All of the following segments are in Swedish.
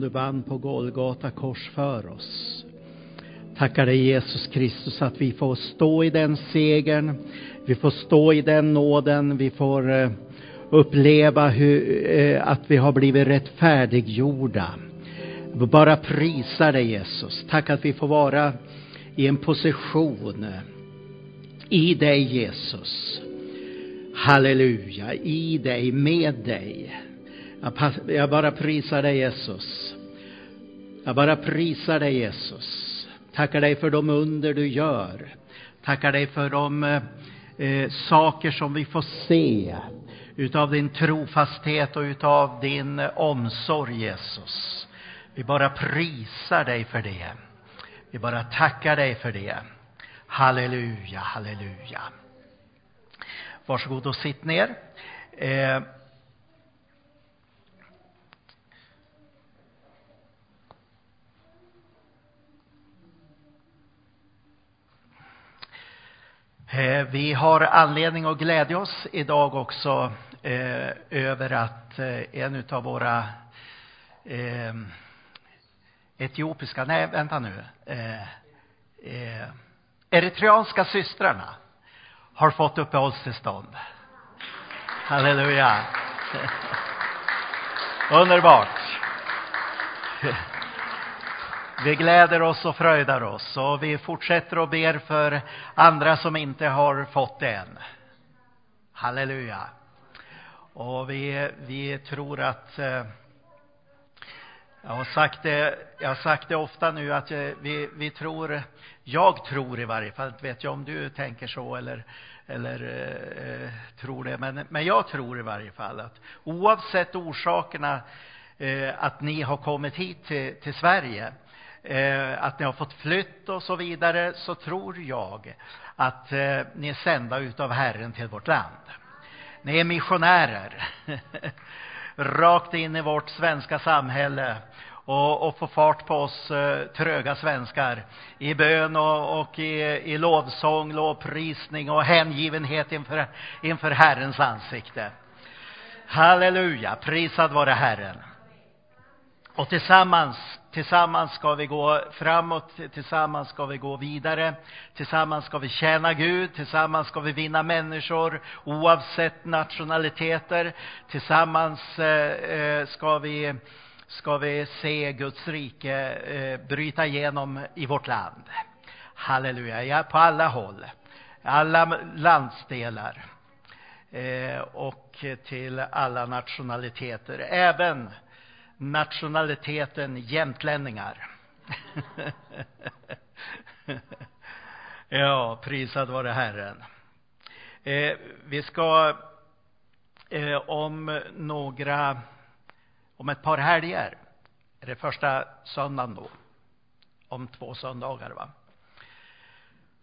du vann på Golgata kors för oss. Tackar dig Jesus Kristus att vi får stå i den segern, vi får stå i den nåden, vi får eh, uppleva hur, eh, att vi har blivit rättfärdiggjorda. Vi bara prisar dig Jesus. Tack att vi får vara i en position i dig Jesus. Halleluja, i dig, med dig. Jag bara prisar dig Jesus. Jag bara prisar dig Jesus. Tackar dig för de under du gör. Tackar dig för de eh, eh saker som vi får se utav din trofasthet och utav din eh, omsorg Jesus. Vi bara prisar dig för det. Vi bara tackar dig för det. Halleluja, halleluja. Varsågod och sitt ner. Eh, Eh, vi har anledning att glädja oss idag också eh, över att eh, en av våra eh, etiopiska, nej vänta nu, eh, eh, eritreanska systrarna har fått uppehållstillstånd. Halleluja. Underbart. Vi gläder oss och fröjdar oss och vi fortsätter och ber för andra som inte har fått det än. Halleluja. Och vi, vi tror att eh, jag har sagt det, jag har sagt det ofta nu att eh, vi, vi tror, jag tror i varje fall, inte vet jag om du tänker så eller, eller eh, tror det, men, men jag tror i varje fall att oavsett orsakerna eh, att ni har kommit hit till, till Sverige eh, Eh, att ni har fått flytt och så vidare, så tror jag att eh, ni är sända utav Herren till vårt land. Ni är missionärer, rakt in i vårt svenska samhälle och, och få fart på oss eh, tröga svenskar i bön och, och i, i lovsång, lovprisning och hängivenhet inför, inför Herrens ansikte. Halleluja, prisad vare Herren. Och tillsammans, tillsammans ska vi gå framåt, tillsammans ska vi gå vidare, tillsammans ska vi tjäna Gud, tillsammans ska vi vinna människor oavsett nationaliteter, tillsammans eh, eh, ska vi ska vi se Guds rike eh, bryta igenom i vårt land. Halleluja, ja, på alla håll, alla landsdelar eh, och till alla nationaliteter, även nationaliteten jämtlänningar. ja, prisad vare Herren. Eh, vi ska eh, om några, om ett par helger, är det första söndagen då, om två söndagar va?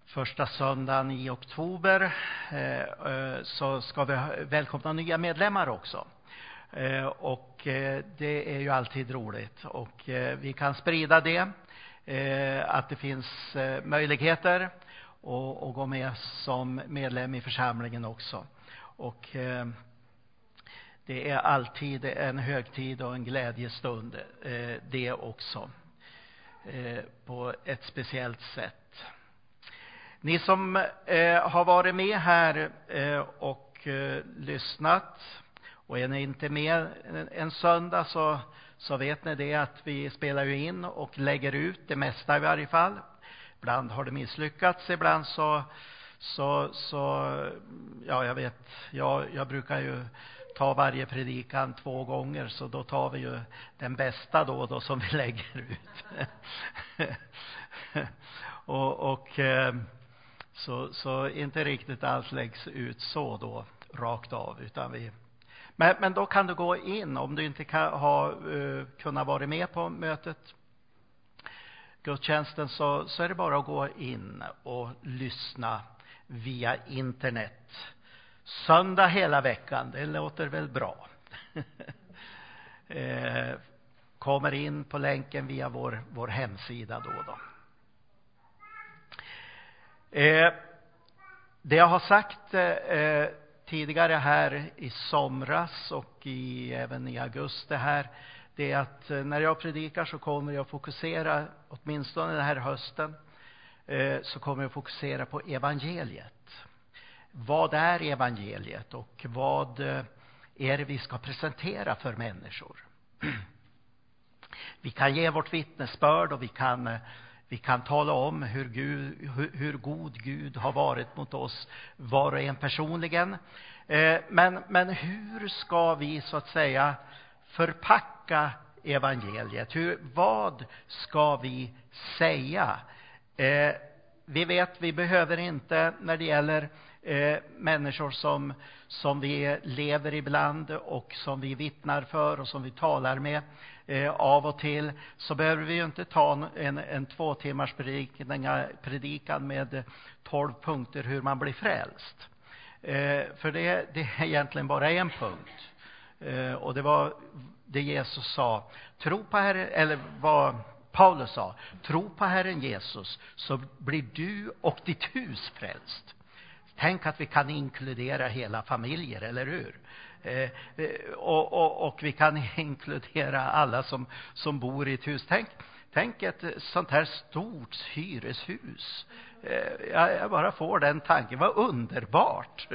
Första söndagen i oktober eh, eh så ska vi välkomna nya medlemmar också. Eh, och eh, det är ju alltid roligt och eh, vi kan sprida det, att det finns möjligheter att gå med som medlem i församlingen också. Och det är alltid en högtid och en glädjestund det också. På ett speciellt sätt. Ni som har varit med här och lyssnat och är ni inte med en söndag så, så vet ni det att vi spelar ju in och lägger ut det mesta i varje fall. Ibland har det misslyckats, ibland så, så, så ja jag vet, jag, jag brukar ju ta varje predikan två gånger så då tar vi ju den bästa då, då som vi lägger ut. och, och eh, så, så inte riktigt allt läggs ut så då rakt av utan vi men, men då kan du gå in om du inte kan ha uh, kunnat vara med på mötet gudstjänsten så, så är det bara att gå in och lyssna via internet. Söndag hela veckan, det låter väl bra. eh, kommer in på länken via vår, vår hemsida då. då. Eh, det jag har sagt eh, eh tidigare här i somras och i, även i augusti här, det är att eh, när jag predikar så kommer jag fokusera, åtminstone den här hösten, eh, så kommer jag fokusera på evangeliet. Vad är evangeliet och vad eh, är det vi ska presentera för människor? Vi kan ge vårt vittnesbörd och vi kan, vi kan tala om hur, Gud, hur, hur god Gud har varit mot oss, var och en personligen. Eh, men, men hur ska vi så att säga förpacka evangeliet? Hur, vad ska vi säga? Eh, vi vet, vi behöver inte när det gäller eh, människor som, som vi lever ibland och som vi vittnar för och som vi talar med eh, av och till, så behöver vi ju inte ta en, en två timmars predikan med tolv punkter hur man blir frälst. Eh, för det, det är egentligen bara en punkt. Eh, och det var det Jesus sa. Tro på Herren, eller vad Paulus sa. Tro på Herren Jesus så blir du och ditt hus frälst. Tänk att vi kan inkludera hela familjer, eller hur? Eh, eh, och, och, och, vi kan inkludera alla som, som bor i ett hus. Tänk, tänk ett sånt här stort hyreshus eh, jag bara får den tanken, vad underbart!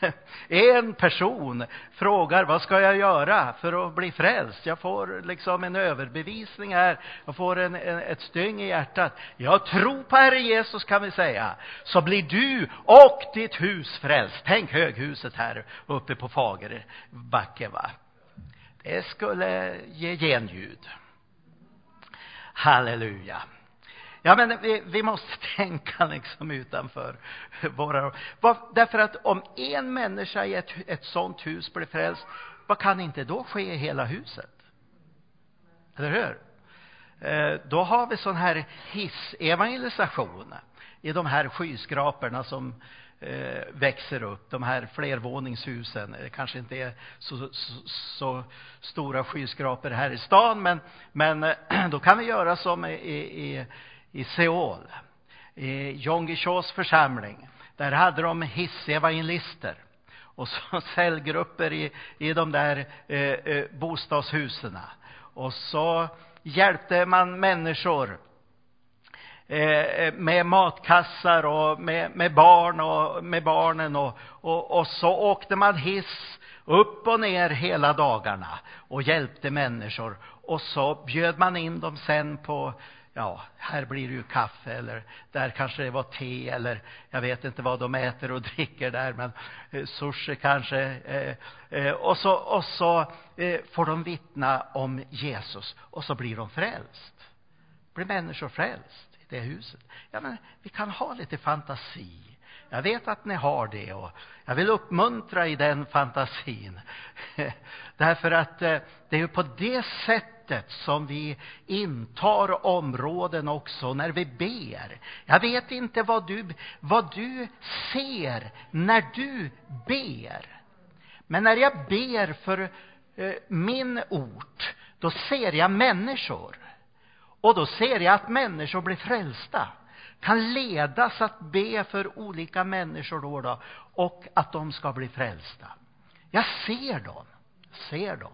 En person frågar, vad ska jag göra för att bli frälst? Jag får liksom en överbevisning här, jag får en, en, ett styng i hjärtat. Jag tror på Herre Jesus kan vi säga, så blir du och ditt hus frälst. Tänk höghuset här uppe på Fagerbacke va. Det skulle ge genljud. Halleluja. Ja, men vi, vi måste tänka liksom utanför våra... Var, därför att om en människa i ett, ett sånt hus blir frälst, vad kan inte då ske i hela huset? Eller hur? Eh, då har vi sån här hissevangelisation i de här skyskraporna som Eh, växer upp, de här flervåningshusen. Det kanske inte är så, så, så stora skyskrapor här i stan, men, men eh, då kan vi göra som i, i i Seoul, i Jongishos församling. Där hade de hissevangelister och så cellgrupper i, i de där eh, eh, bostadshusen. Och så hjälpte man människor Eh, eh, med matkassar och med, med barn och med barnen och, och, och så åkte man hiss upp och ner hela dagarna och hjälpte människor och så bjöd man in dem sen på ja, här blir det ju kaffe eller där kanske det var te eller jag vet inte vad de äter och dricker där, men eh, sushi kanske. Eh, eh, och så, och så eh, får de vittna om Jesus och så blir de frälst. Blir människor frälst det huset. Ja, men vi kan ha lite fantasi. Jag vet att ni har det och jag vill uppmuntra i den fantasin. Därför att eh, det är ju på det sättet som vi intar områden också när vi ber. Jag vet inte vad du, vad du ser när du ber. Men när jag ber för eh, min ort, då ser jag människor. Och då ser jag att människor blir frälsta kan ledas att be för olika människor då, då och att de ska bli frälsta. Jag ser dem, ser dem.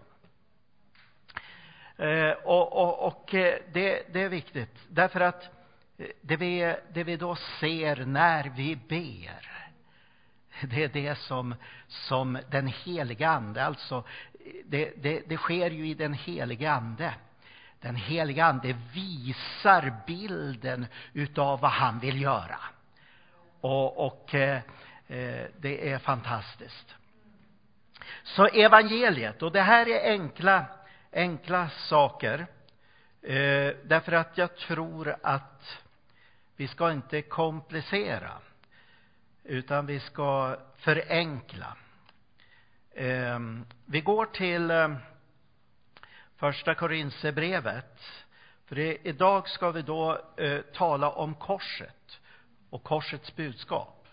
Eh, och, och, och eh, det, det, är viktigt, därför att eh, det vi, det vi då ser när vi ber, det är det som, som den heliga Ande, alltså det, det, det sker ju i den heliga Ande. Den heliga Ande visar bilden utav vad han vill göra. Och, och eh, eh, det är fantastiskt. Så evangeliet, och det här är enkla enkla saker. Eh, därför att jag tror att vi ska inte komplicera, utan vi ska förenkla. Eh, vi går till eh, första Korinthierbrevet. För det, idag ska vi då eh, tala om korset och korsets budskap.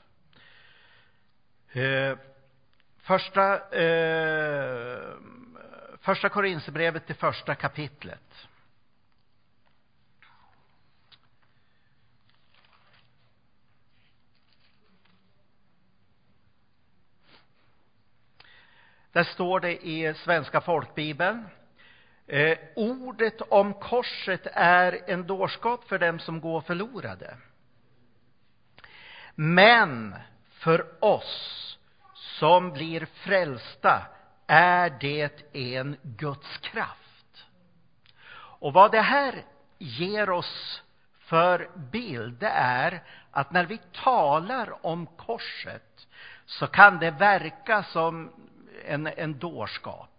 Eh, första eh, Första Korinthierbrevet, det första kapitlet. Där står det i Svenska folkbibeln. Eh, ordet om korset är en dårskap för dem som går förlorade. Men för oss som blir frälsta är det en Guds kraft. Och vad det här ger oss för bild, det är att när vi talar om korset så kan det verka som en, en dårskap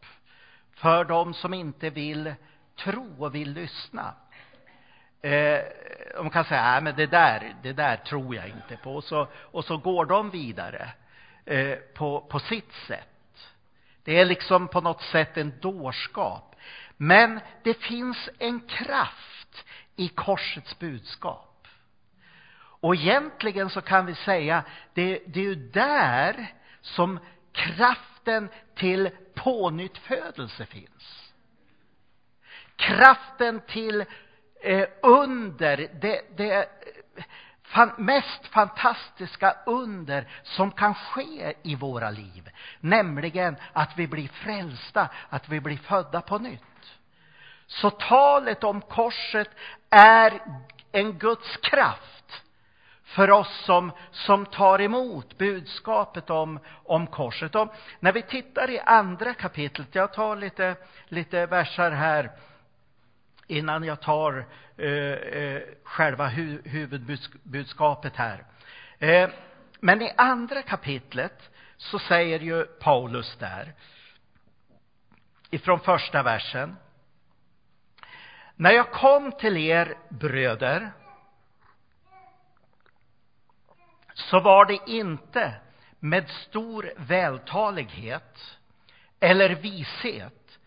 för de som inte vill tro och vill lyssna. Eh, de kan säga, nej men det där, det där tror jag inte på. Och så, och så går de vidare eh, på, på sitt sätt. Det är liksom på något sätt en dårskap. Men det finns en kraft i korsets budskap. Och egentligen så kan vi säga, det, det är ju där som kraften till pånyttfödelse finns. Kraften till eh, under, det, det fan, mest fantastiska under som kan ske i våra liv. Nämligen att vi blir frälsta, att vi blir födda på nytt. Så talet om korset är en Guds kraft för oss som, som tar emot budskapet om, om korset. Och när vi tittar i andra kapitlet, jag tar lite, lite versar här innan jag tar eh, eh, själva hu huvudbudskapet här. Eh, men i andra kapitlet så säger ju Paulus där, ifrån första versen. När jag kom till er bröder så var det inte med stor vältalighet eller vishet,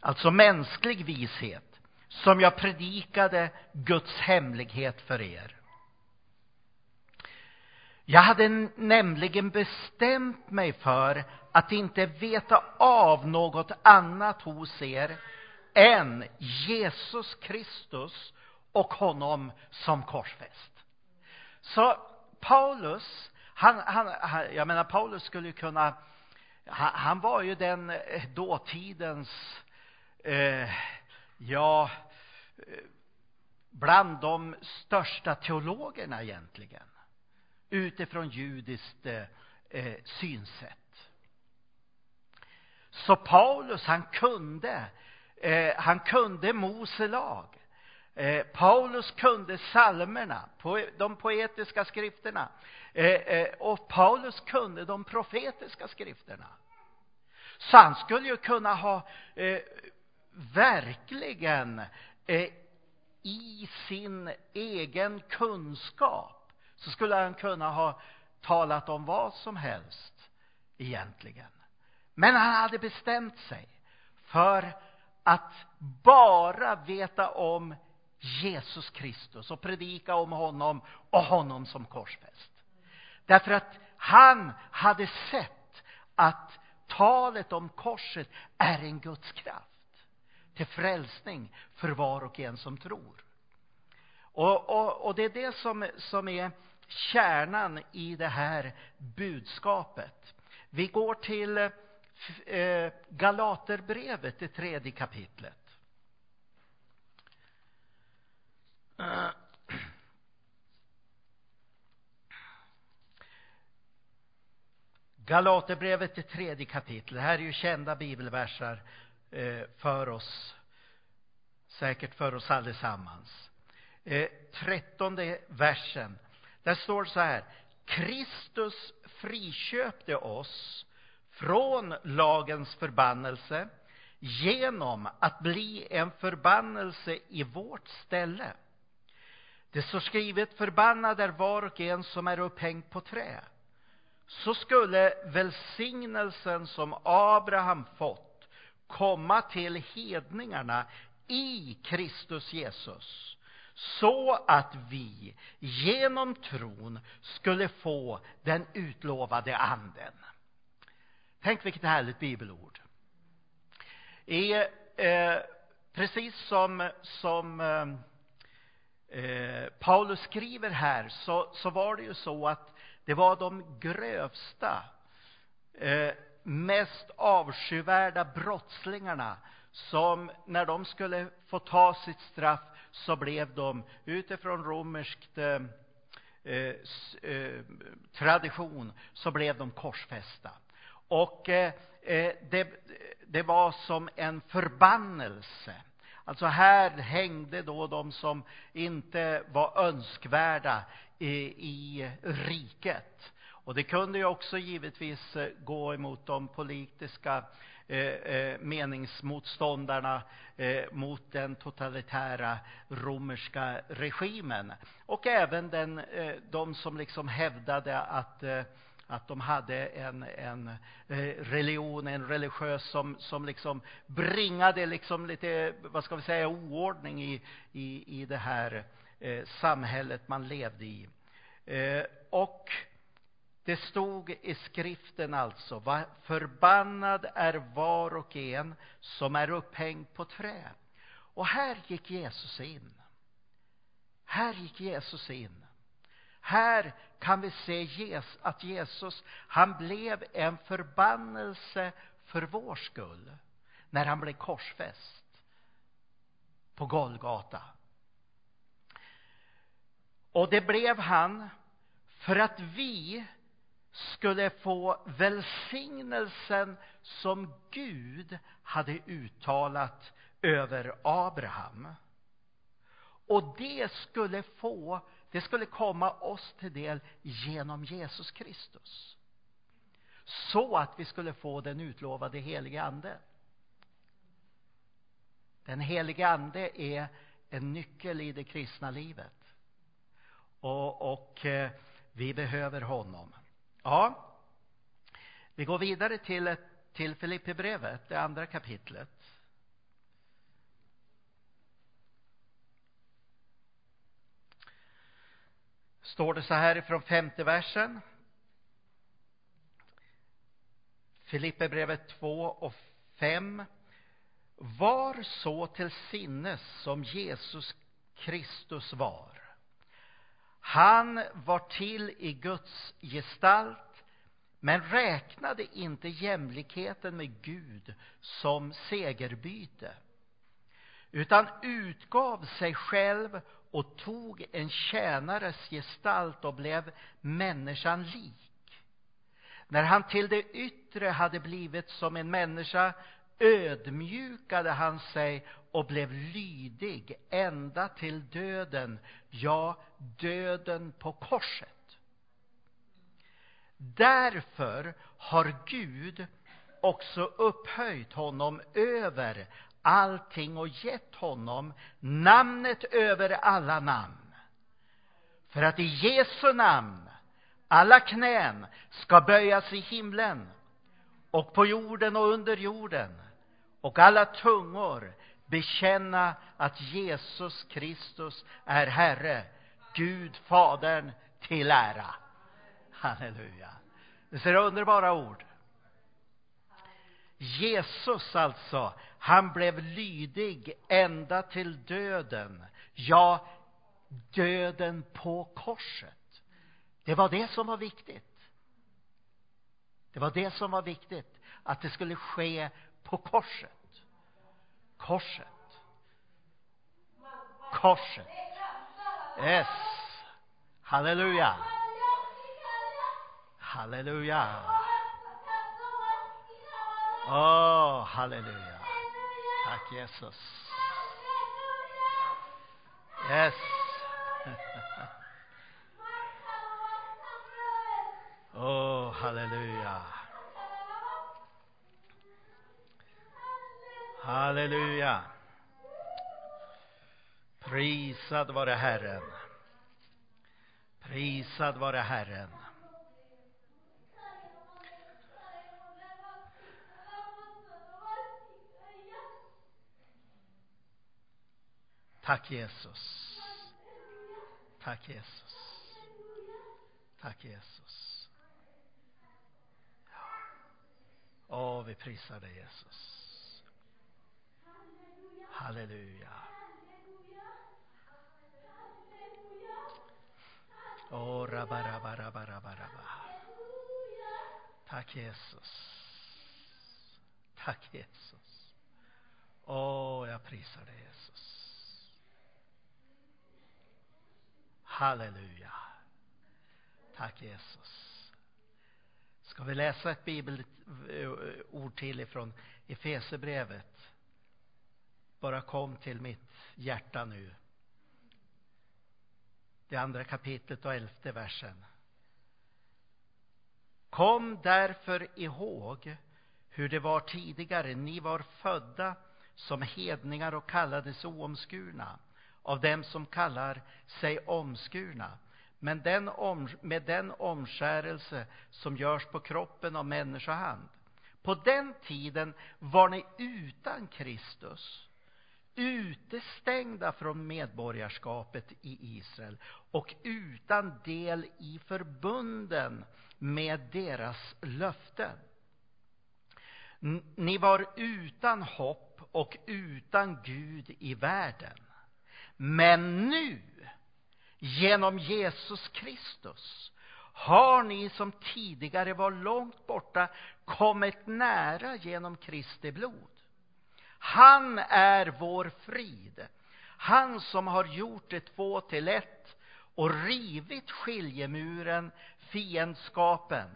alltså mänsklig vishet, som jag predikade Guds hemlighet för er. Jag hade nämligen bestämt mig för att inte veta av något annat hos er än Jesus Kristus och honom som korsfäst. Så Paulus, han, han, jag menar Paulus skulle ju kunna, han, han var ju den eh, dåtidens eh, ja, eh, bland de största teologerna egentligen, utifrån judiskt eh, eh, synsätt. Så Paulus, han kunde, eh, han kunde Mose lag. Eh, Paulus kunde psalmerna, de poetiska skrifterna. Eh, eh, och Paulus kunde de profetiska skrifterna. Så han skulle ju kunna ha eh, verkligen eh, i sin egen kunskap så skulle han kunna ha talat om vad som helst egentligen. Men han hade bestämt sig för att bara veta om Jesus Kristus och predika om honom och honom som korsfäst. Därför att han hade sett att talet om korset är en Guds kraft till frälsning för var och en som tror. Och, och, och det är det som, som är kärnan i det här budskapet. Vi går till eh, Galaterbrevet, det tredje kapitlet. Äh. Galaterbrevet, det tredje kapitlet. Det här är ju kända bibelversar eh, för oss, säkert för oss allesammans. Eh, trettonde versen, där står så här. Kristus friköpte oss från lagens förbannelse genom att bli en förbannelse i vårt ställe. Det står skrivet, förbannad är var och en som är upphängd på trä. Så skulle välsignelsen som Abraham fått komma till hedningarna i Kristus Jesus så att vi genom tron skulle få den utlovade anden. Tänk vilket härligt bibelord. I, eh, precis som, som eh, eh, Paulus skriver här så, så var det ju så att det var de grövsta eh, mest avskyvärda brottslingarna som när de skulle få ta sitt straff så blev de utifrån romerskt eh, eh, eh tradition så blev de korsfästa. Och eh, eh det, det var som en förbannelse. Alltså här hängde då de som inte var önskvärda i, i riket. Och det kunde ju också givetvis eh, gå emot de politiska eh, eh, meningsmotståndarna eh, mot den totalitära romerska regimen. Och även den, eh, de som liksom hävdade att eh, att de hade en, en eh, religion, en religiös som, som liksom bringade liksom lite, vad ska vi säga, oordning i, i, i det här eh, samhället man levde i. Eh, och det stod i skriften alltså, förbannad är var och en som är upphängd på trä. Och här gick Jesus in. Här gick Jesus in. Här kan vi se att Jesus, han blev en förbannelse för vår skull när han blev korsfäst på Golgata. Och det blev han för att vi skulle få välsignelsen som Gud hade uttalat över Abraham. Och det skulle få det skulle komma oss till del genom Jesus Kristus. Så att vi skulle få den utlovade helige Ande. Den helige Ande är en nyckel i det kristna livet. Och, och eh, vi behöver honom. Ja, vi går vidare till, till Filipperbrevet, det andra kapitlet. Står det så här ifrån femte versen. Filipperbrevet 2 och 5. Var så till sinnes som Jesus Kristus var. Han var till i Guds gestalt men räknade inte jämlikheten med Gud som segerbyte utan utgav sig själv och tog en tjänares gestalt och blev människan lik. När han till det yttre hade blivit som en människa ödmjukade han sig och blev lydig ända till döden, ja, döden på korset. Därför har Gud också upphöjt honom över allting och gett honom namnet över alla namn. För att i Jesu namn alla knän ska böjas i himlen och på jorden och under jorden och alla tungor bekänna att Jesus Kristus är Herre, Gud Fadern till ära. Halleluja. Det är underbara ord. Jesus alltså, han blev lydig ända till döden. Ja, döden på korset. Det var det som var viktigt. Det var det som var viktigt, att det skulle ske på korset. Korset. Korset. Yes. Halleluja. Halleluja. Åh, oh, halleluja. Tack Jesus. Yes. Åh, oh, halleluja. Halleluja. Prisad vare Herren. Prisad vare Herren. Tack Jesus. Tack Jesus. Tack Jesus. Åh, vi prisar dig Jesus. Halleluja. Åh, rabba, rabba, rabba, rabba, rabba. Tack Jesus. Tack Jesus. Åh, oh, jag prisar dig Jesus. Halleluja. Tack Jesus. Ska vi läsa ett bibelord till ifrån Efesebrevet? Bara kom till mitt hjärta nu. Det andra kapitlet och elfte versen. Kom därför ihåg hur det var tidigare. Ni var födda som hedningar och kallades oomskurna av dem som kallar sig omskurna. Men den om, med den omskärelse som görs på kroppen av människohand. På den tiden var ni utan Kristus, utestängda från medborgarskapet i Israel och utan del i förbunden med deras löften. Ni var utan hopp och utan Gud i världen. Men nu, genom Jesus Kristus, har ni som tidigare var långt borta kommit nära genom Kristi blod. Han är vår frid, han som har gjort det två till ett och rivit skiljemuren, fiendskapen,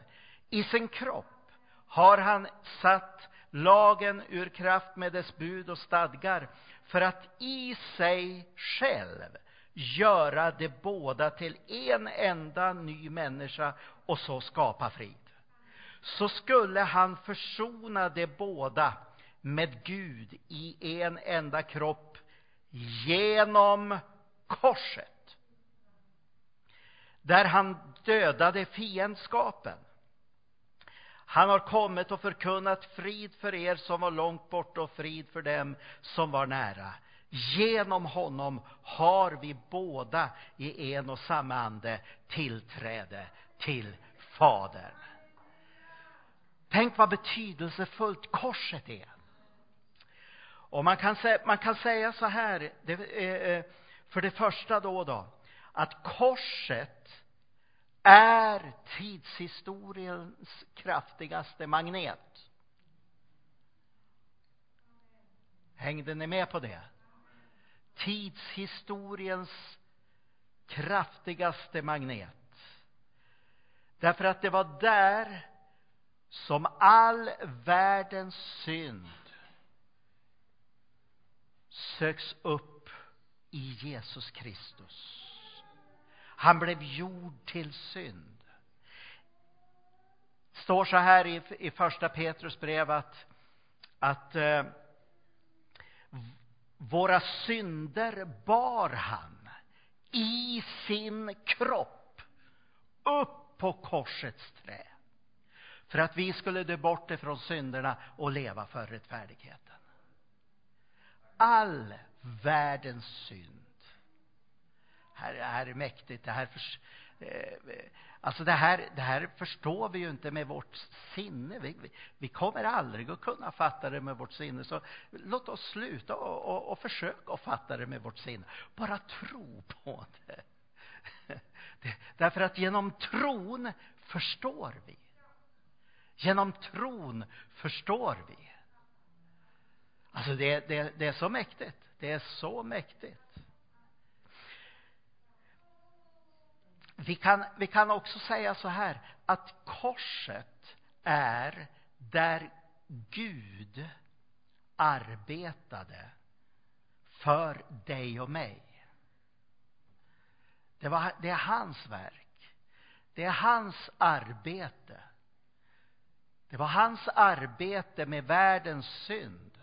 i sin kropp har han satt lagen ur kraft med dess bud och stadgar för att i sig själv göra de båda till en enda ny människa och så skapa frid. Så skulle han försona de båda med Gud i en enda kropp genom korset. Där han dödade fiendskapen. Han har kommit och förkunnat frid för er som var långt borta och frid för dem som var nära. Genom honom har vi båda i en och samma ande tillträde till Fadern. Tänk vad betydelsefullt korset är. Och man kan, säga, man kan säga så här, det, eh, eh, för det första då, då, att korset är tidshistoriens kraftigaste magnet. Hängde ni med på det? Tidshistoriens kraftigaste magnet. Därför att det var där som all världens synd söks upp i Jesus Kristus. Han blev gjord till synd. Det står så här i, i första Petrus brev att, att eh, våra synder bar han i sin kropp upp på korsets trä för att vi skulle dö bort ifrån synderna och leva för rättfärdigheten. All världens synd här, här är mäktigt, det här, för, eh, alltså det här, det här förstår vi ju inte med vårt sinne. Vi, vi, vi, kommer aldrig att kunna fatta det med vårt sinne. Så låt oss sluta och, och, och försöka att fatta det med vårt sinne. Bara tro på det. det. Därför att genom tron förstår vi. Genom tron förstår vi. Alltså det, det, det är så mäktigt. Det är så mäktigt. Vi kan, vi kan också säga så här att korset är där Gud arbetade för dig och mig. Det, var, det är hans verk. Det är hans arbete. Det var hans arbete med världens synd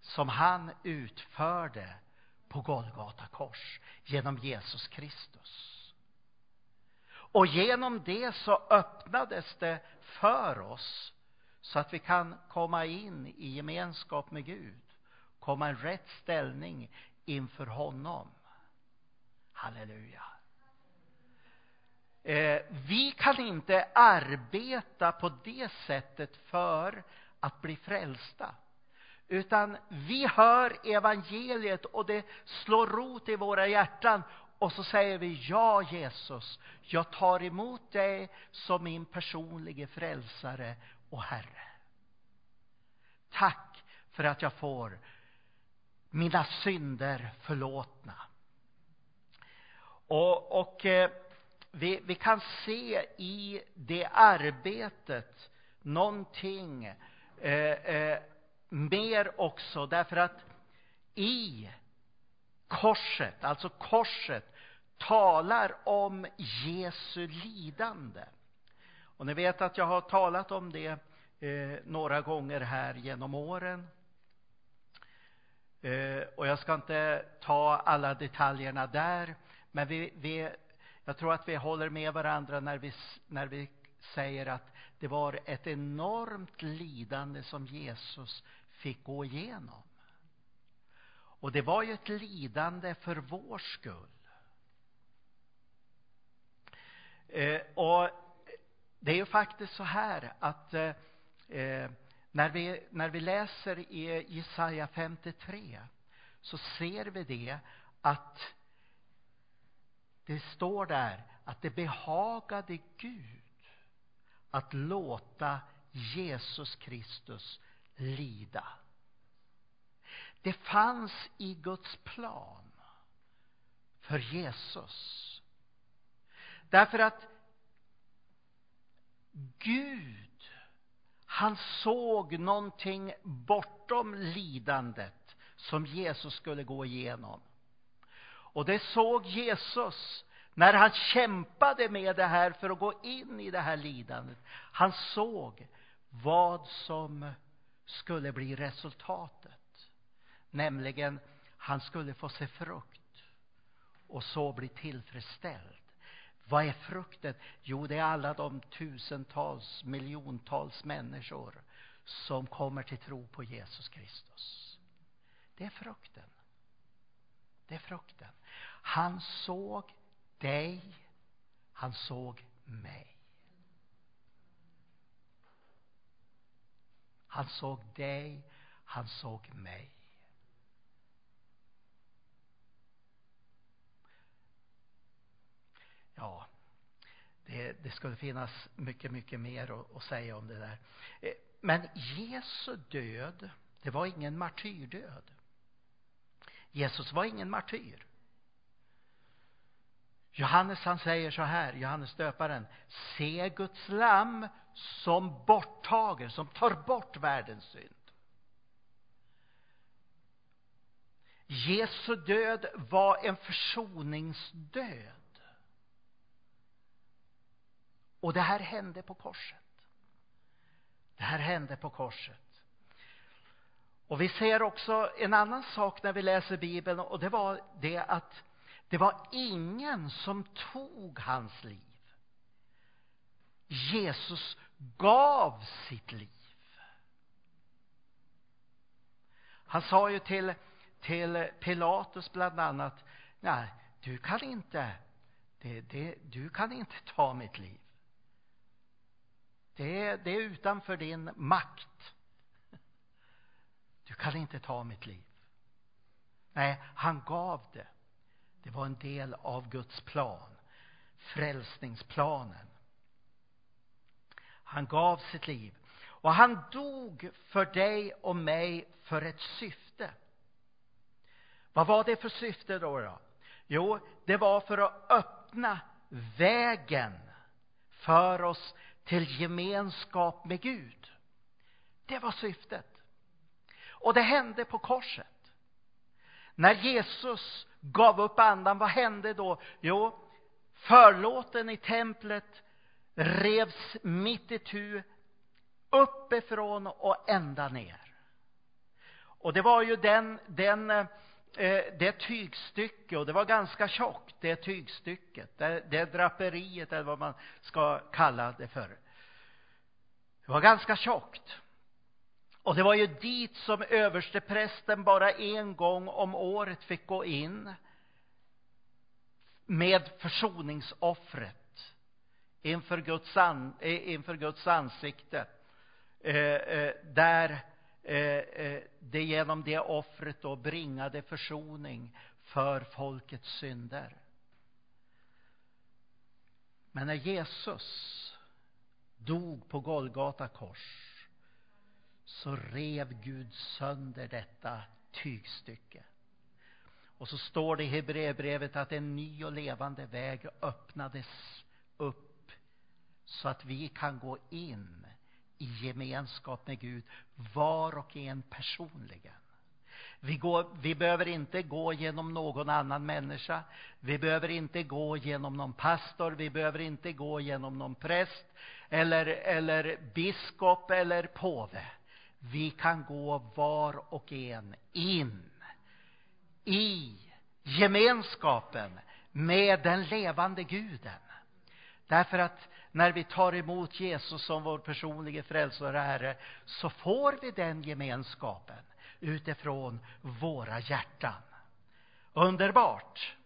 som han utförde på Golgata kors genom Jesus Kristus. Och genom det så öppnades det för oss så att vi kan komma in i gemenskap med Gud, komma i rätt ställning inför honom. Halleluja. Eh, vi kan inte arbeta på det sättet för att bli frälsta. Utan vi hör evangeliet och det slår rot i våra hjärtan och så säger vi, ja Jesus, jag tar emot dig som min personliga frälsare och Herre. Tack för att jag får mina synder förlåtna. Och, och eh, vi, vi kan se i det arbetet någonting eh, eh, mer också, därför att i korset, alltså korset, talar om Jesu lidande. Och ni vet att jag har talat om det eh, några gånger här genom åren. Eh, och jag ska inte ta alla detaljerna där, men vi, vi, jag tror att vi håller med varandra när vi, när vi säger att det var ett enormt lidande som Jesus fick gå igenom. Och det var ju ett lidande för vår skull. Eh, och det är ju faktiskt så här att eh, eh när, vi, när vi läser i Jesaja 53 så ser vi det att det står där att det behagade Gud att låta Jesus Kristus lida. Det fanns i Guds plan för Jesus. Därför att Gud, han såg någonting bortom lidandet som Jesus skulle gå igenom. Och det såg Jesus när han kämpade med det här för att gå in i det här lidandet. Han såg vad som skulle bli resultatet. Nämligen, han skulle få se frukt och så bli tillfredsställd. Vad är frukten? Jo, det är alla de tusentals, miljontals människor som kommer till tro på Jesus Kristus. Det är frukten. Det är frukten. Han såg dig, han såg mig. Han såg dig, han såg mig. Ja, det, det skulle finnas mycket, mycket mer att, att säga om det där. Eh, men Jesu död, det var ingen martyrdöd. Jesus var ingen martyr. Johannes han säger så här, Johannes döparen, se Guds lam som borttager, som tar bort världens synd. Jesu död var en försoningsdöd. Och det här hände på korset. Det här hände på korset. Och vi ser också en annan sak när vi läser Bibeln och det var det att det var ingen som tog hans liv. Jesus gav sitt liv. Han sa ju till, till Pilatus bland annat, nej, du kan inte, det, det, du kan inte ta mitt liv. Det, det är utanför din makt. Du kan inte ta mitt liv. Nej, han gav det. Det var en del av Guds plan, frälsningsplanen. Han gav sitt liv. Och han dog för dig och mig för ett syfte. Vad var det för syfte då? då? Jo, det var för att öppna vägen för oss till gemenskap med Gud. Det var syftet. Och det hände på korset. När Jesus gav upp andan, vad hände då? Jo, förlåten i templet revs mitt i tu uppifrån och ända ner. Och det var ju den, den, eh, Eh, det tygstycke, och det var ganska tjockt, det tygstycket, det, det draperiet eller vad man ska kalla det för. Det var ganska tjockt. Och det var ju dit som översteprästen bara en gång om året fick gå in med försoningsoffret inför Guds, an, eh, inför Guds ansikte. Eh, eh, där Eh, eh, det genom det offret då bringade försoning för folkets synder. Men när Jesus dog på Golgata kors så rev Gud sönder detta tygstycke. Och så står det i Hebreerbrevet att en ny och levande väg öppnades upp så att vi kan gå in i gemenskap med Gud, var och en personligen. Vi, går, vi behöver inte gå genom någon annan människa. Vi behöver inte gå genom någon pastor. Vi behöver inte gå genom någon präst eller, eller biskop eller påve. Vi kan gå var och en in i gemenskapen med den levande guden. Därför att när vi tar emot Jesus som vår personliga frälsare och Herre så får vi den gemenskapen utifrån våra hjärtan. Underbart!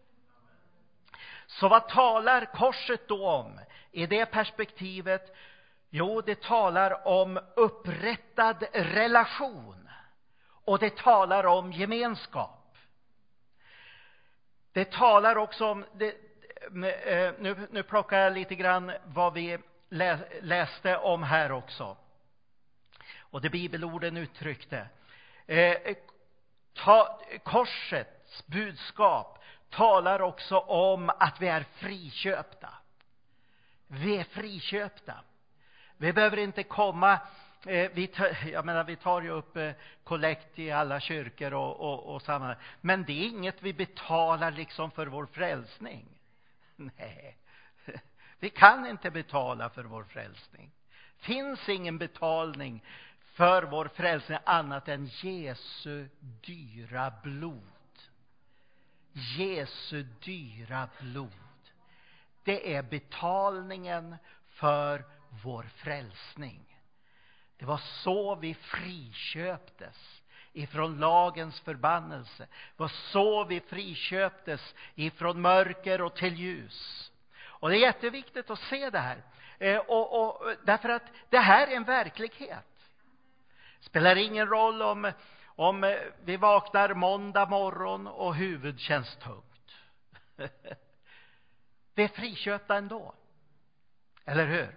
Så vad talar korset då om i det perspektivet? Jo, det talar om upprättad relation och det talar om gemenskap. Det talar också om, det, Eh, nu, nu plockar jag lite grann vad vi läste om här också. Och det bibelorden uttryckte. Eh, ta, korsets budskap talar också om att vi är friköpta. Vi är friköpta. Vi behöver inte komma eh, vi, tar, jag menar, vi tar ju upp kollekt i alla kyrkor och, och, och sammanhang. Men det är inget vi betalar liksom för vår frälsning. Nej, vi kan inte betala för vår frälsning. finns ingen betalning för vår frälsning annat än Jesu dyra blod. Jesu dyra blod. Det är betalningen för vår frälsning. Det var så vi friköptes ifrån lagens förbannelse. Det var så vi friköptes ifrån mörker och till ljus. Och det är jätteviktigt att se det här. Eh, och, och, därför att det här är en verklighet. Spelar ingen roll om, om eh, vi vaknar måndag morgon och huvudet känns tungt. Vi är friköpta ändå. Eller hur?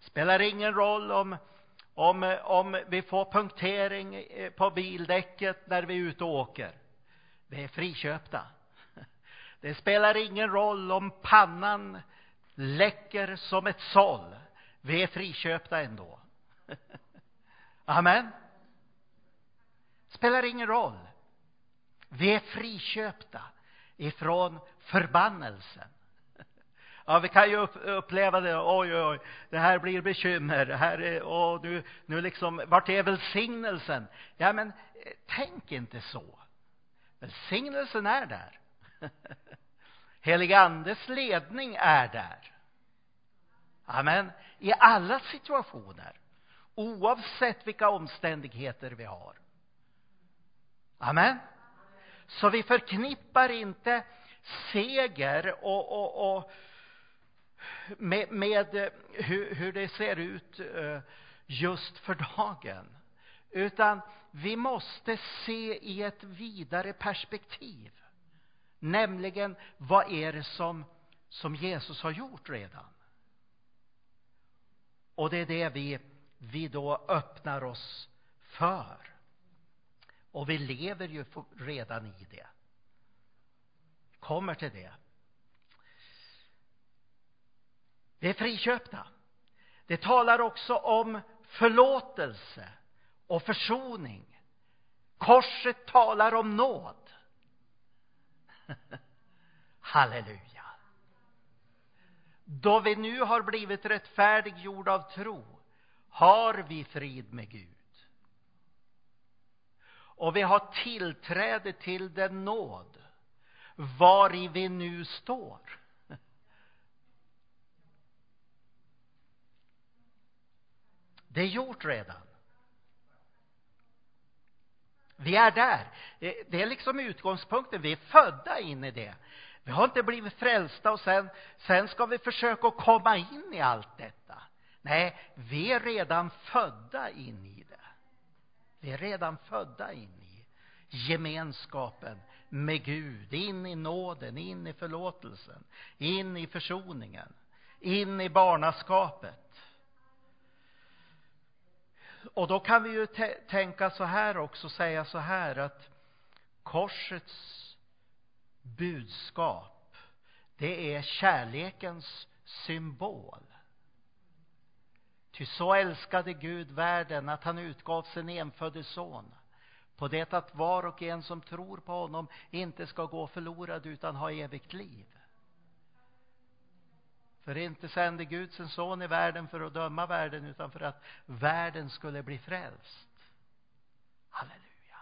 Spelar ingen roll om, om, om vi får punktering eh, på bildäcket när vi är ute och åker. Vi är friköpta. Det spelar ingen roll om pannan läcker som ett såll. Vi är friköpta ändå. Amen. Spelar ingen roll. Vi är friköpta ifrån förbannelsen. Ja, vi kan ju uppleva det, oj, oj, oj, det här blir bekymmer, det här är, och nu, nu liksom, vart är välsignelsen? Ja, men eh, tänk inte så. Välsignelsen är där. Helig Andes ledning är där. Amen. I alla situationer oavsett vilka omständigheter vi har. Amen. Så vi förknippar inte seger och, och, och med, med eh, hur, hur, det ser ut eh, just för dagen. Utan vi måste se i ett vidare perspektiv. Nämligen, vad är det som, som Jesus har gjort redan? Och det är det vi vi då öppnar oss för. Och vi lever ju redan i det. Kommer till det. Vi är friköpta. Det talar också om förlåtelse och försoning. Korset talar om nåd. Halleluja. Då vi nu har blivit rättfärdiggjorda av tro har vi frid med Gud. Och vi har tillträde till den nåd var i vi nu står. Det är gjort redan. Vi är där. Eh, det är liksom utgångspunkten. Vi är födda in i det. Vi har inte blivit frälsta och sen, sen ska vi försöka komma in i allt detta. Nej, vi är redan födda in i det. Vi är redan födda in i gemenskapen med Gud, in i nåden, in i förlåtelsen, in i försoningen, in i barnaskapet och då kan vi ju tänka så här också, säga så här att korsets budskap, det är kärlekens symbol. Ty så älskade Gud världen att han utgav sin enfödde son på det att var och en som tror på honom inte ska gå förlorad utan ha evigt liv. För inte sände Gud sin son i världen för att döma världen utan för att världen skulle bli frälst. Halleluja.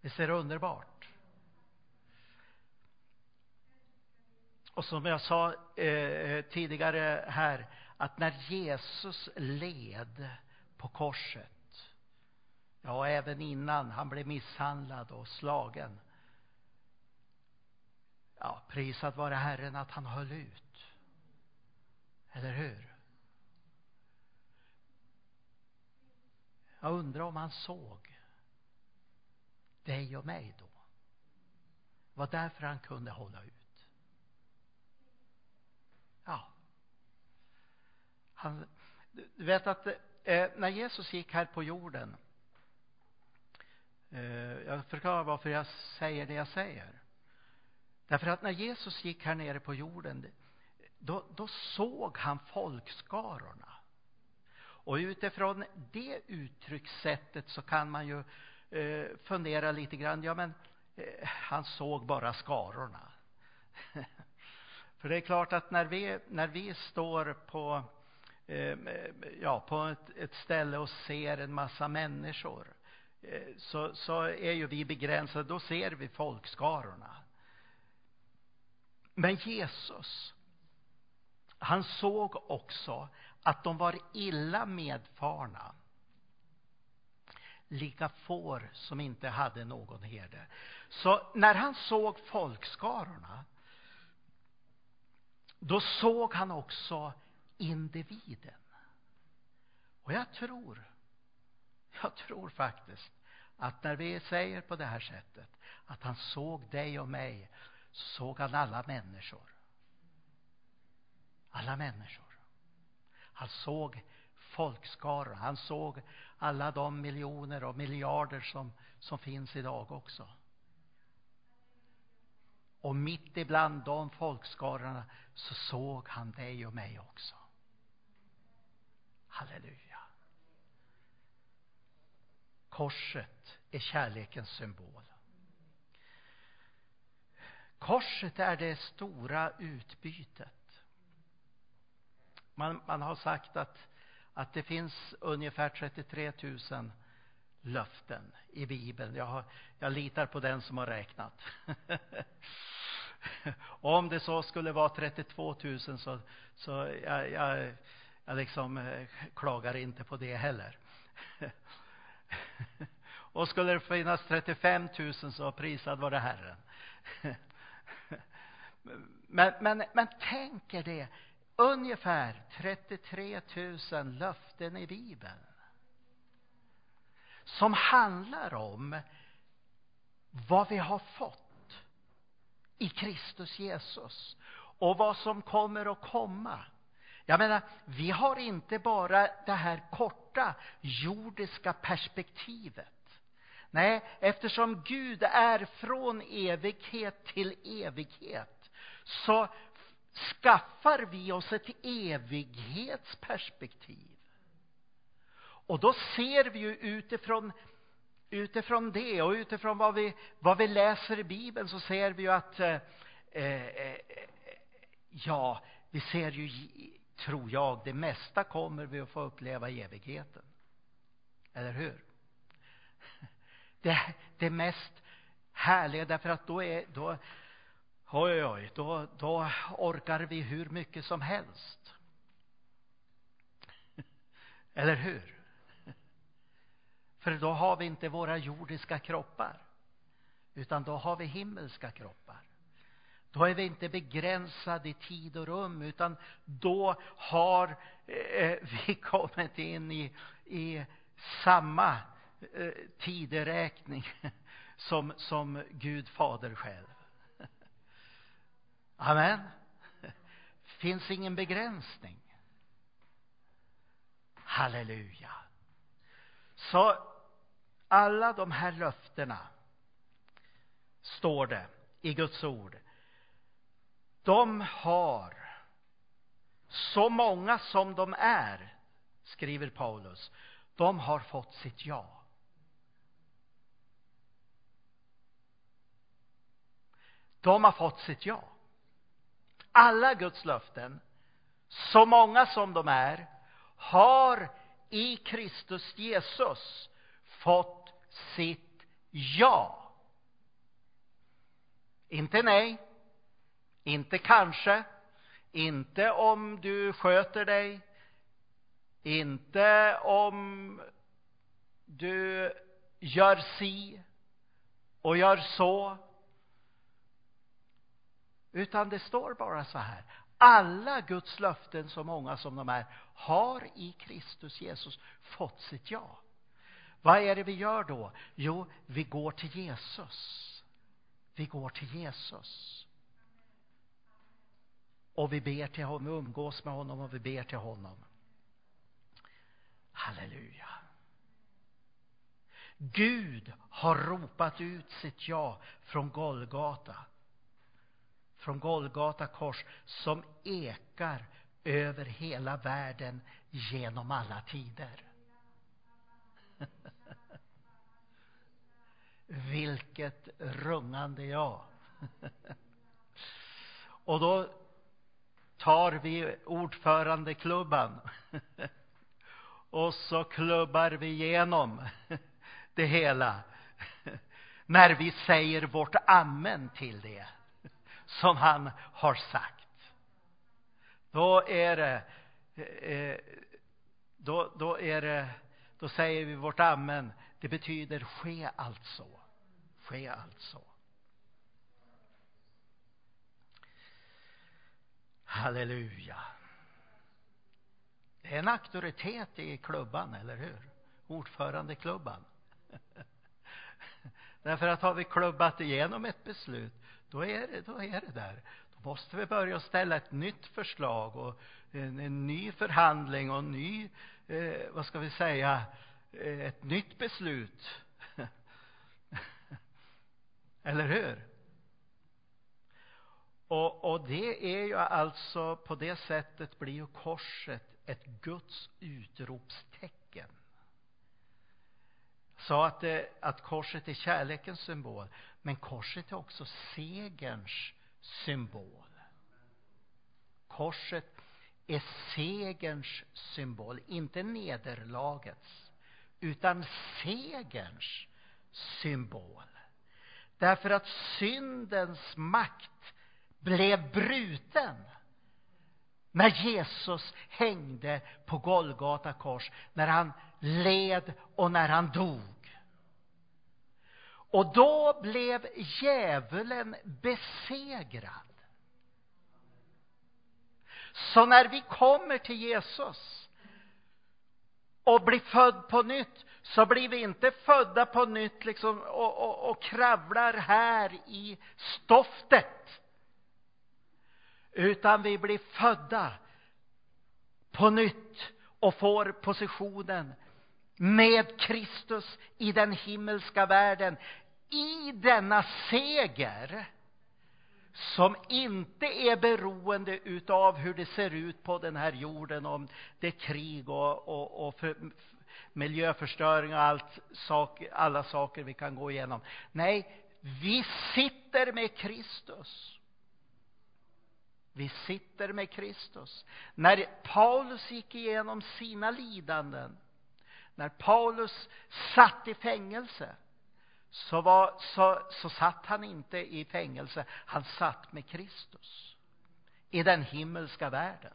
Visst är det underbart? Och som jag sa eh, tidigare här, att när Jesus led på korset, ja, även innan han blev misshandlad och slagen, ja, prisad vare Herren att han höll ut. Eller hur? Jag undrar om han såg dig och mig då. Det var därför han kunde hålla ut. Ja. Han, du vet att eh, när Jesus gick här på jorden eh, jag förklarar varför jag säger det jag säger. Därför att när Jesus gick här nere på jorden då, då såg han folkskarorna. Och utifrån det uttryckssättet så kan man ju eh, fundera lite grann. Ja, men eh, han såg bara skarorna. För det är klart att när vi, när vi står på, eh, ja, på ett, ett ställe och ser en massa människor eh, så, så är ju vi begränsade, då ser vi folkskarorna. Men Jesus, han såg också att de var illa medfarna lika får som inte hade någon herde. Så när han såg folkskarorna då såg han också individen. Och jag tror, jag tror faktiskt att när vi säger på det här sättet att han såg dig och mig, så såg han alla människor. Alla människor. Han såg folkskaror. Han såg alla de miljoner och miljarder som, som finns idag också. Och mitt ibland de folkskarorna så såg han dig och mig också. Halleluja. Korset är kärlekens symbol. Korset är det stora utbytet. Man, man har sagt att, att det finns ungefär 33 000 löften i Bibeln. Jag, har, jag litar på den som har räknat. Om det så skulle vara 32 000 så, så jag, jag, jag liksom eh, klagar inte på det heller. Och skulle det finnas 35 000 så prisad var det Herren. Men, men, men tänk er det, ungefär 33 000 löften i Bibeln som handlar om vad vi har fått i Kristus Jesus och vad som kommer att komma. Jag menar, vi har inte bara det här korta jordiska perspektivet. Nej, eftersom Gud är från evighet till evighet så skaffar vi oss ett evighetsperspektiv. Och då ser vi ju utifrån, utifrån det och utifrån vad vi, vad vi läser i Bibeln så ser vi ju att eh, eh, ja, vi ser ju, tror jag, det mesta kommer vi att få uppleva i evigheten. Eller hur? Det, det mest härliga, därför att då är, då, oj, oj, då, då orkar vi hur mycket som helst. Eller hur? För då har vi inte våra jordiska kroppar, utan då har vi himmelska kroppar. Då är vi inte begränsade i tid och rum, utan då har eh, vi kommit in i, i samma eh, tideräkning som, som Gud fader själv. Amen. Finns ingen begränsning. Halleluja. Så alla de här löftena, står det i Guds ord, de har, så många som de är, skriver Paulus, de har fått sitt ja. De har fått sitt ja. Alla Guds löften, så många som de är, har i Kristus Jesus fått sitt ja. Inte nej, inte kanske, inte om du sköter dig, inte om du gör si och gör så. Utan det står bara så här. Alla Guds löften, så många som de är, har i Kristus Jesus fått sitt ja. Vad är det vi gör då? Jo, vi går till Jesus. Vi går till Jesus. Och vi ber till honom, vi umgås med honom och vi ber till honom. Halleluja. Gud har ropat ut sitt ja från Golgata. Från Golgata kors som ekar över hela världen genom alla tider. Vilket rungande ja. Och då tar vi ordförandeklubban och så klubbar vi igenom det hela när vi säger vårt amen till det som han har sagt. Då är det, eh, då, då är det, då säger vi vårt amen. Det betyder ske alltså. Ske alltså. Halleluja. Det är en auktoritet i klubban, eller hur? Ordförandeklubban. Därför att har vi klubbat igenom ett beslut, då är det, då är det där. Då måste vi börja ställa ett nytt förslag och en, en ny förhandling och en ny, eh, vad ska vi säga, eh, ett nytt beslut. eller hur? Och, och det är ju alltså, på det sättet blir ju korset ett Guds utropstecken. Sa att, det, att korset är kärlekens symbol, men korset är också segerns symbol. Korset är segerns symbol, inte nederlagets, utan segerns symbol. Därför att syndens makt blev bruten när Jesus hängde på Golgata kors, när han led och när han dog. Och då blev djävulen besegrad. Så när vi kommer till Jesus och blir född på nytt så blir vi inte födda på nytt liksom och, och, och kravlar här i stoftet utan vi blir födda på nytt och får positionen med Kristus i den himmelska världen i denna seger som inte är beroende utav hur det ser ut på den här jorden om det är krig och, och, och för, miljöförstöring och allt sak, alla saker vi kan gå igenom. Nej, vi sitter med Kristus. Vi sitter med Kristus. När Paulus gick igenom sina lidanden, när Paulus satt i fängelse, så, var, så, så satt han inte i fängelse, han satt med Kristus i den himmelska världen.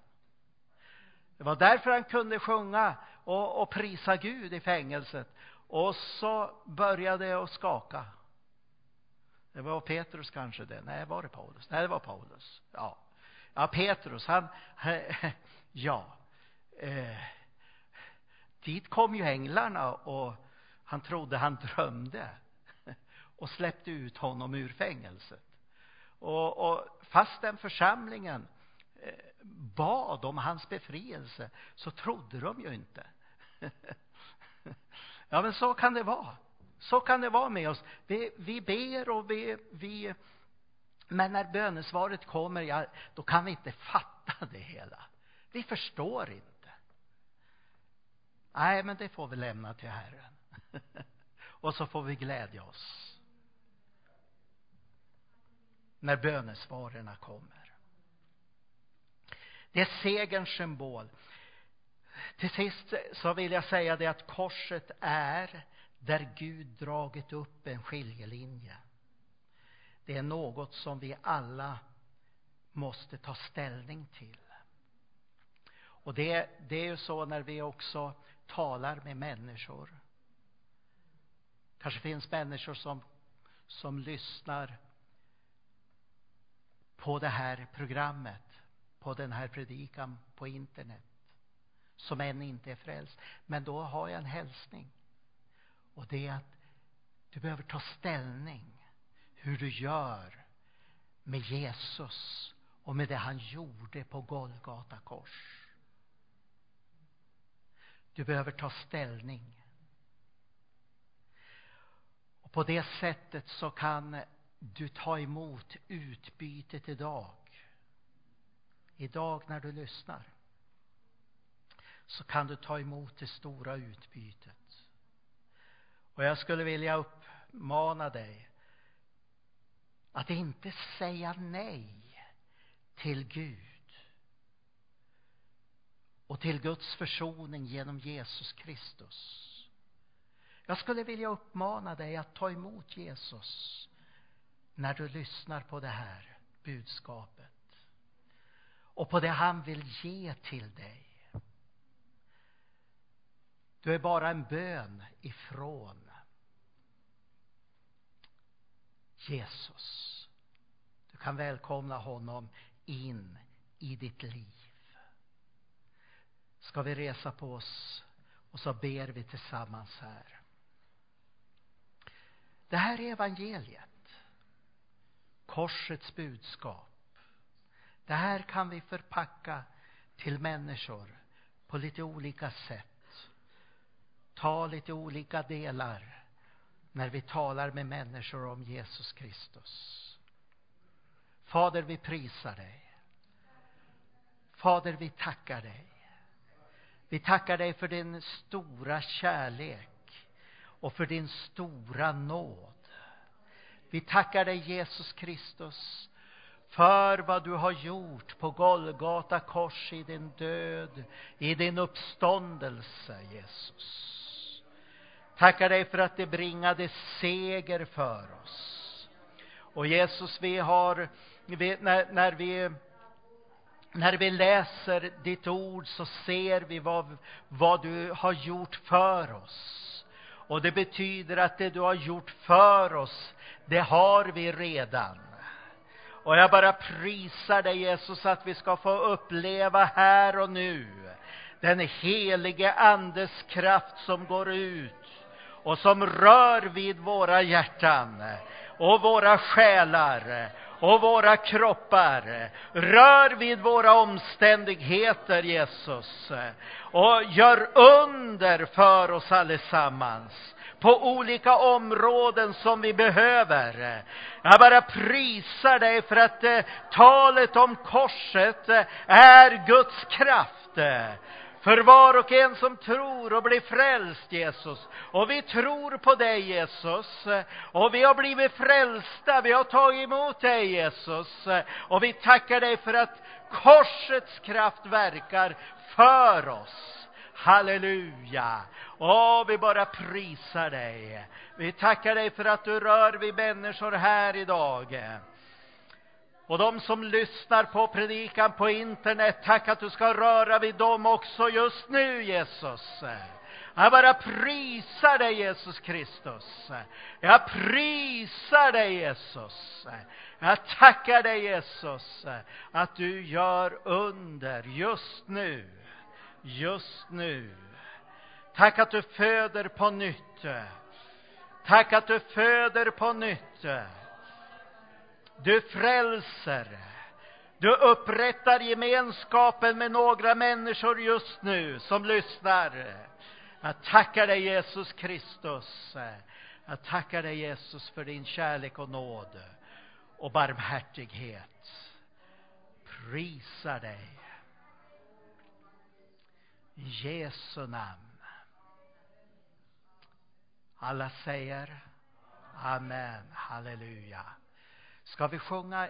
Det var därför han kunde sjunga och, och prisa Gud i fängelset. Och så började det att skaka. Det var Petrus kanske det. Nej, var det Paulus? Nej, det var Paulus. Ja. Ja, Petrus, han, ja, eh, dit kom ju änglarna och han trodde han drömde och släppte ut honom ur fängelset. Och, och fast den församlingen eh, bad om hans befrielse så trodde de ju inte. Ja, men så kan det vara. Så kan det vara med oss. Vi, vi ber och vi, vi men när bönesvaret kommer, ja, då kan vi inte fatta det hela. Vi förstår inte. Nej, men det får vi lämna till Herren. och så får vi glädja oss. När bönesvaren kommer. Det är segerns symbol. Till sist så vill jag säga det att korset är där Gud dragit upp en skiljelinje. Det är något som vi alla måste ta ställning till. Och det, det är ju så när vi också talar med människor. Kanske finns människor som, som lyssnar på det här programmet, på den här predikan på internet, som än inte är frälst. Men då har jag en hälsning. Och det är att du behöver ta ställning hur du gör med Jesus och med det han gjorde på Golgata kors. Du behöver ta ställning. Och på det sättet så kan du ta emot utbytet idag. Idag när du lyssnar så kan du ta emot det stora utbytet. Och jag skulle vilja uppmana dig att inte säga nej till Gud och till Guds försoning genom Jesus Kristus. Jag skulle vilja uppmana dig att ta emot Jesus när du lyssnar på det här budskapet och på det han vill ge till dig. Du är bara en bön ifrån Jesus. Du kan välkomna honom in i ditt liv. Ska vi resa på oss och så ber vi tillsammans här. Det här är evangeliet. Korsets budskap. Det här kan vi förpacka till människor på lite olika sätt. Ta lite olika delar när vi talar med människor om Jesus Kristus. Fader, vi prisar dig. Fader, vi tackar dig. Vi tackar dig för din stora kärlek och för din stora nåd. Vi tackar dig, Jesus Kristus, för vad du har gjort på Golgata kors i din död, i din uppståndelse, Jesus. Tackar dig för att det bringade seger för oss. Och Jesus, vi har vi, när, när, vi när vi läser ditt ord så ser vi vad, vad du har gjort för oss. Och det betyder att det du har gjort för oss, det har vi redan. Och jag bara prisar dig Jesus att vi ska få uppleva här och nu den helige Andes kraft som går ut och som rör vid våra hjärtan och våra själar och våra kroppar. Rör vid våra omständigheter, Jesus, och gör under för oss allesammans på olika områden som vi behöver. Jag bara prisar dig för att eh, talet om korset eh, är Guds kraft för var och en som tror och blir frälst, Jesus. Och vi tror på dig, Jesus. Och vi har blivit frälsta, vi har tagit emot dig, Jesus. Och vi tackar dig för att korsets kraft verkar för oss. Halleluja! Åh, vi bara prisar dig. Vi tackar dig för att du rör vid människor här idag. Och de som lyssnar på predikan på internet, tack att du ska röra vid dem också just nu, Jesus. Jag bara prisar dig, Jesus Kristus. Jag prisar dig, Jesus. Jag tackar dig, Jesus, att du gör under just nu. Just nu. Tack att du föder på nytt. Tack att du föder på nytt. Du frälser. Du upprättar gemenskapen med några människor just nu som lyssnar. Jag tackar dig Jesus Kristus. Jag tackar dig Jesus för din kärlek och nåd och barmhärtighet. Prisar dig. I Jesu namn. Alla säger Amen. Halleluja. Ska vi sjunga